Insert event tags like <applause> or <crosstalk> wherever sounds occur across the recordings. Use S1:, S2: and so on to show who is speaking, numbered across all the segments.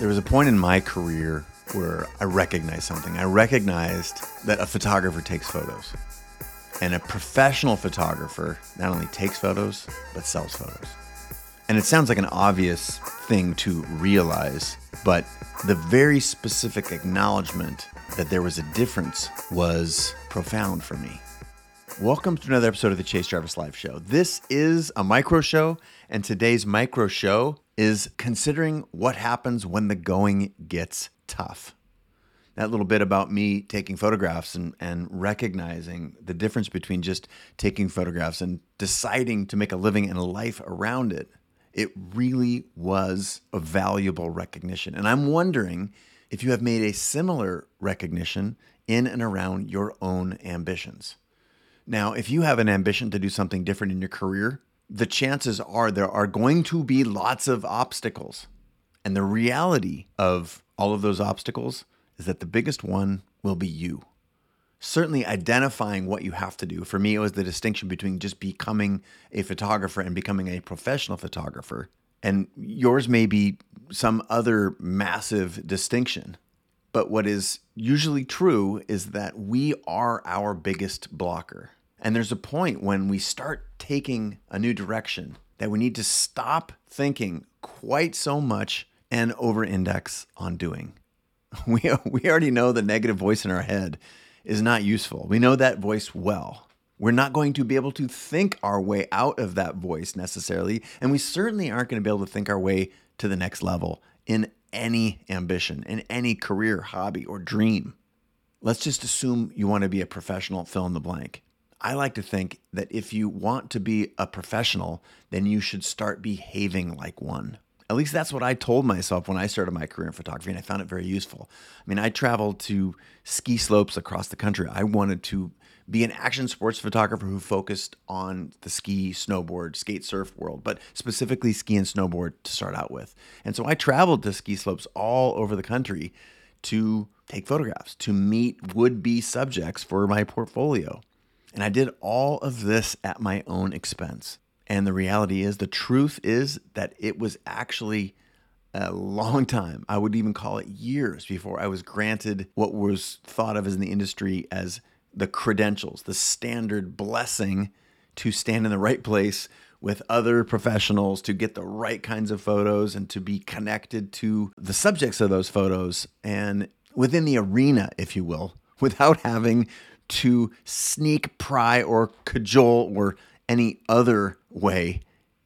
S1: There was a point in my career where I recognized something. I recognized that a photographer takes photos. And a professional photographer not only takes photos, but sells photos. And it sounds like an obvious thing to realize, but the very specific acknowledgement that there was a difference was profound for me. Welcome to another episode of the Chase Jarvis Live Show. This is a micro show, and today's micro show is considering what happens when the going gets tough. That little bit about me taking photographs and, and recognizing the difference between just taking photographs and deciding to make a living and a life around it. It really was a valuable recognition. And I'm wondering if you have made a similar recognition in and around your own ambitions. Now, if you have an ambition to do something different in your career, the chances are there are going to be lots of obstacles. And the reality of all of those obstacles is that the biggest one will be you. Certainly, identifying what you have to do. For me, it was the distinction between just becoming a photographer and becoming a professional photographer. And yours may be some other massive distinction. But what is usually true is that we are our biggest blocker. And there's a point when we start taking a new direction that we need to stop thinking quite so much and over index on doing. <laughs> We, we already know the negative voice in our head is not useful. We know that voice well. We're not going to be able to think our way out of that voice necessarily. And we certainly aren't going to be able to think our way to the next level in any ambition, in any career, hobby, or dream. Let's just assume you want to be a professional fill in the blank. I like to think that if you want to be a professional, then you should start behaving like one. At least that's what I told myself when I started my career in photography, and I found it very useful. I mean, I traveled to ski slopes across the country. I wanted to be an action sports photographer who focused on the ski, snowboard, skate, surf world, but specifically ski and snowboard to start out with. And so I traveled to ski slopes all over the country to take photographs, to meet would be subjects for my portfolio. And I did all of this at my own expense. And the reality is, the truth is that it was actually a long time. I would even call it years before I was granted what was thought of as in the industry as the credentials, the standard blessing to stand in the right place with other professionals to get the right kinds of photos and to be connected to the subjects of those photos and within the arena, if you will, <laughs> without having to sneak, pry, or cajole, or any other way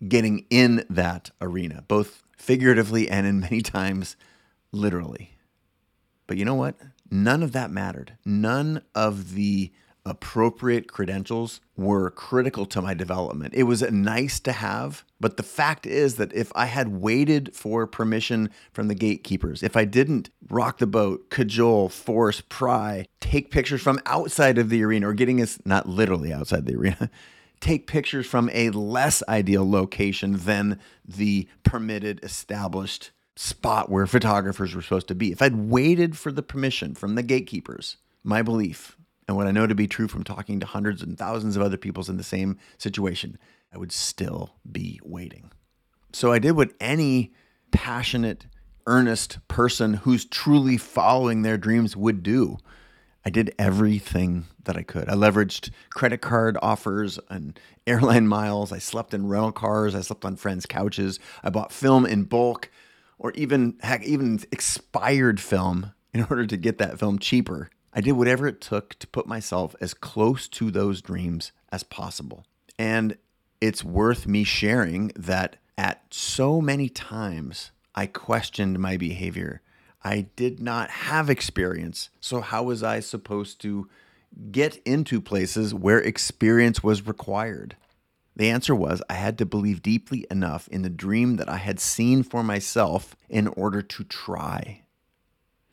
S1: getting in that arena, both figuratively and in many times literally. But you know what? None of that mattered. None of the appropriate credentials were critical to my development. It was nice to have, but the fact is that if I had waited for permission from the gatekeepers, if I didn't rock the boat, cajole, force, pry, take pictures from outside of the arena or getting us not literally outside the arena, <laughs> take pictures from a less ideal location than the permitted established spot where photographers were supposed to be. If I'd waited for the permission from the gatekeepers, my belief and what I know to be true from talking to hundreds and thousands of other people in the same situation, I would still be waiting. So I did what any passionate, earnest person who's truly following their dreams would do. I did everything that I could. I leveraged credit card offers and <laughs> airline miles. I slept in rental cars. I slept on friends' couches. I bought film in bulk or even heck, even expired film in <laughs> order to get that film cheaper. I did whatever it took to put myself as close to those dreams as possible. And it's worth me sharing that at so many times I questioned my behavior. I did not have experience. So, how was I supposed to get into places where experience was required? The answer was I had to believe deeply enough in the dream that I had seen for myself in order to try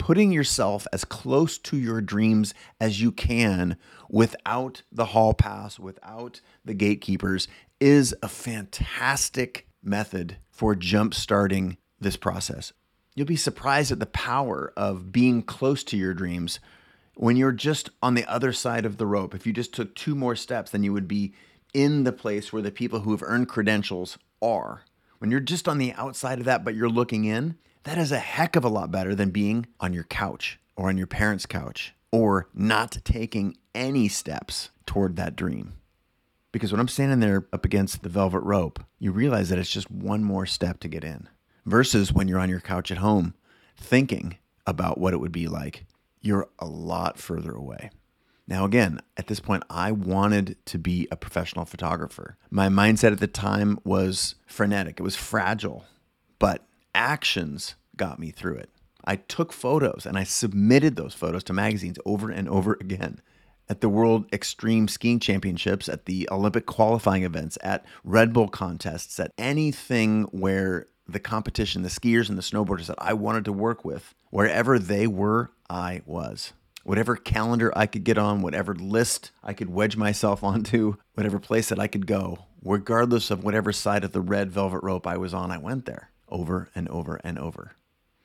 S1: putting yourself as close to your dreams as you can without the hall pass, without the gatekeepers, is a fantastic method for jump-starting this process. You'll be surprised at the power of being close to your dreams when you're just on the other side of the rope. If you just took two more steps, then you would be in the place where the people who have earned credentials are. When you're just on the outside of that, but you're looking in, That is a heck of a lot better than being on your couch or on your parents' couch or not taking any steps toward that dream. Because when I'm standing there up against the velvet rope, you realize that it's just one more step to get in. Versus when you're on your couch at home thinking about what it would be like, you're a lot further away. Now, again, at this point, I wanted to be a professional photographer. My mindset at the time was frenetic, it was fragile, but actions got me through it. I took photos and I submitted those photos to magazines over and over again at the World Extreme Skiing Championships, at the Olympic qualifying events, at Red Bull contests, at anything where the competition, the skiers and the snowboarders that I wanted to work with, wherever they were, I was. Whatever calendar I could get on, whatever list I could wedge myself <laughs> onto, whatever place that I could go, regardless of whatever side of the red velvet rope I was on, I went there over and over and over.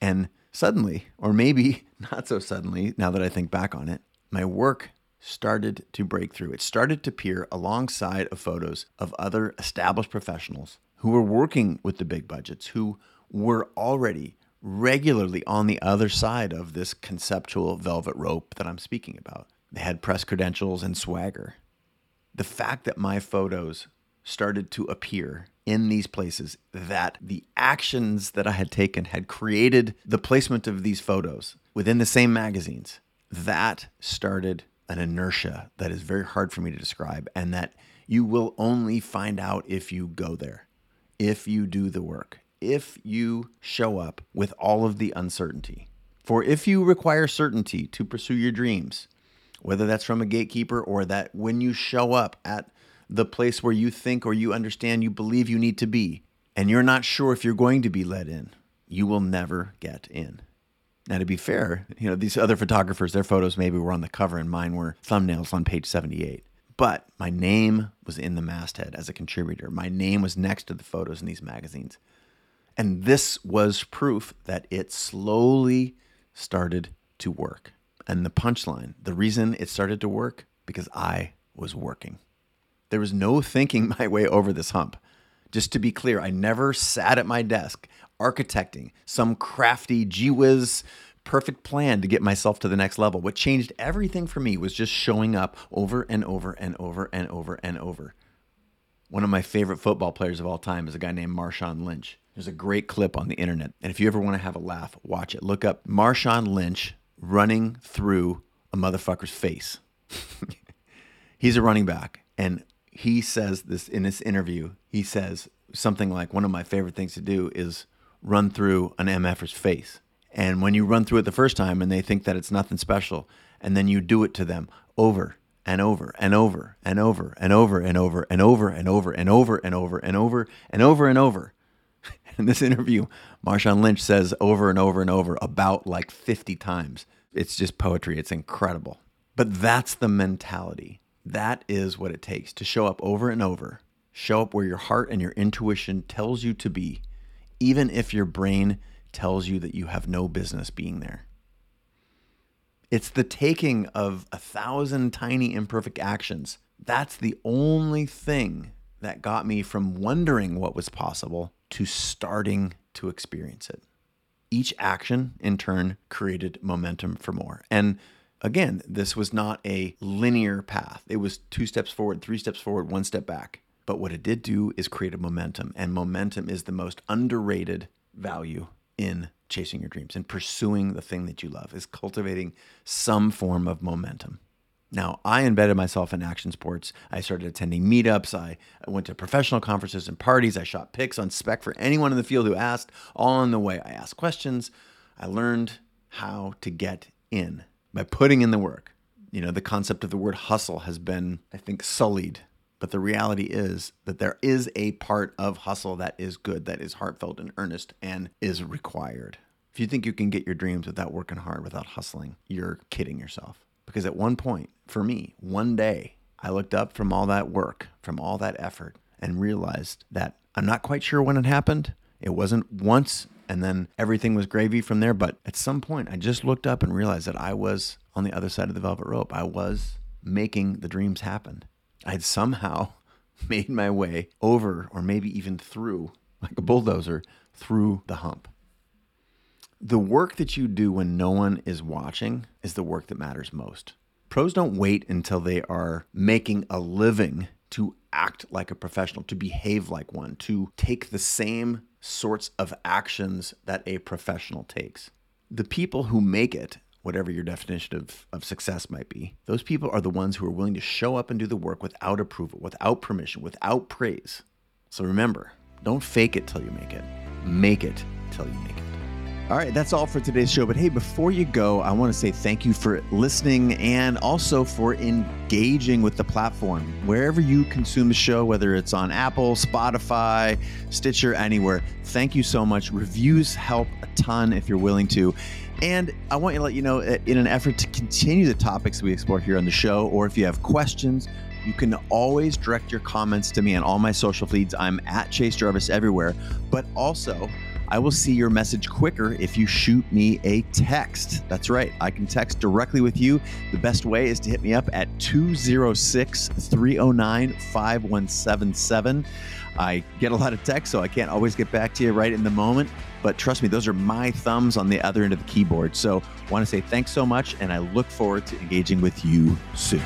S1: And suddenly, or maybe <laughs> not so suddenly, now that I think back on it, my work started to break through. It started to appear alongside of photos of other established professionals who were working with the big budgets, who were already regularly on the other side of this conceptual velvet rope that I'm speaking about. They had press credentials and swagger. The fact that my photos started to appear in these places, that the actions that I had taken had created the placement of these photos within the same magazines, that started an inertia that is very hard for me to describe and that you will only find out if you go there, if you do the work, if you show up with all of the uncertainty. For if you require certainty to pursue your dreams, whether that's from a gatekeeper or that when you show up at the place where you think or you understand you believe you need to be, and you're not sure if you're going to be let in, you will never get in. Now, to be fair, you know, these other photographers, their photos maybe were on the cover and mine were thumbnails on page 78. But my name was in the masthead as a contributor. My name was next to the photos in these magazines. And this was proof that it slowly started to work. And the punchline, the reason it started to work, because I was working. There was no thinking <laughs> my way over this hump. Just to be clear, I never sat at my desk architecting some crafty, gee whiz, perfect plan to get myself to the next level. What changed everything for me was just showing up over and over and over and over and over. One of my favorite football players of all time is a guy named Marshawn Lynch. There's a great clip on the internet. And if you ever want to have a laugh, watch it. Look up Marshawn Lynch running through a motherfucker's face. <laughs> He's a running back. And he says this in this interview. He says something like, One of my favorite things to do is run through an MFer's face. And when you run through it the first time and they think that it's nothing special, and then you do it to them over and over and over and over and over and over and over and over and over and over and over and over and over. In this interview, Marshawn Lynch says over and over and over about like 50 times. It's just poetry. It's incredible. But that's the mentality. That is what it takes to show up over and over. Show up where your heart and your intuition tells you to be even if your brain tells you that you have no business being there. It's the taking of a thousand tiny imperfect actions. That's the only thing that got me from wondering what was possible to starting to experience it. Each action, in turn, created momentum for more. And again, this was not a linear path. It was two steps forward, three steps forward, one step back. But what it did do is create a momentum, and momentum is the most underrated value in chasing your dreams and pursuing the thing that you love is cultivating some form of momentum. Now, I embedded myself in action sports. I started attending meetups. I, went to professional conferences and parties. I shot pics on spec for anyone in the field who asked. All on the way, I asked questions. I learned how to get in by putting in the work. You know, the concept of the word hustle has been, I think, sullied but the reality is that there is a part of hustle that is good, that is heartfelt and earnest and is required. If you think you can get your dreams without working hard, without hustling, you're kidding yourself. Because at one point, for me, one day, I looked up from all that work, from all that effort, and realized that I'm not quite sure when it happened. It wasn't once and then everything was gravy from there. But at some point, I just looked up and realized that I was on the other side of the velvet rope. I was making the dreams happen. I'd somehow <laughs> made my way over, or maybe even through, like a bulldozer, through the hump. The work that you do when no one is watching is the work that matters most. Pros don't wait until they are making a living to act like a professional, to behave like one, to take the same sorts of actions that a professional takes. The people who make it, whatever your definition of, of success might be, those people are the ones who are willing to show up and do the work without approval, without permission, without praise. So remember, don't fake it till you make it, make it till you make it. All right, that's all for today's show. But hey, before you go, I want to say thank you for listening and also for engaging with the platform. Wherever you consume the show, whether it's on Apple, Spotify, Stitcher, anywhere, thank you so much. Reviews help a ton if you're willing to. And I want to let you know, uh, in an effort to continue the topics we explore here on the show, or if you have questions, you can always direct your comments to me on all my social feeds. I'm at Chase Jarvis everywhere, but also, I will see your message quicker if you shoot me a text. That's right, I can text directly with you. The best way is to hit me up at 206 309 5177. I get a lot of text, so I can't always get back to you right in the moment. But trust me, those are my thumbs on the other end of the keyboard. So, I want to say thanks so much, and I look forward to engaging with you soon.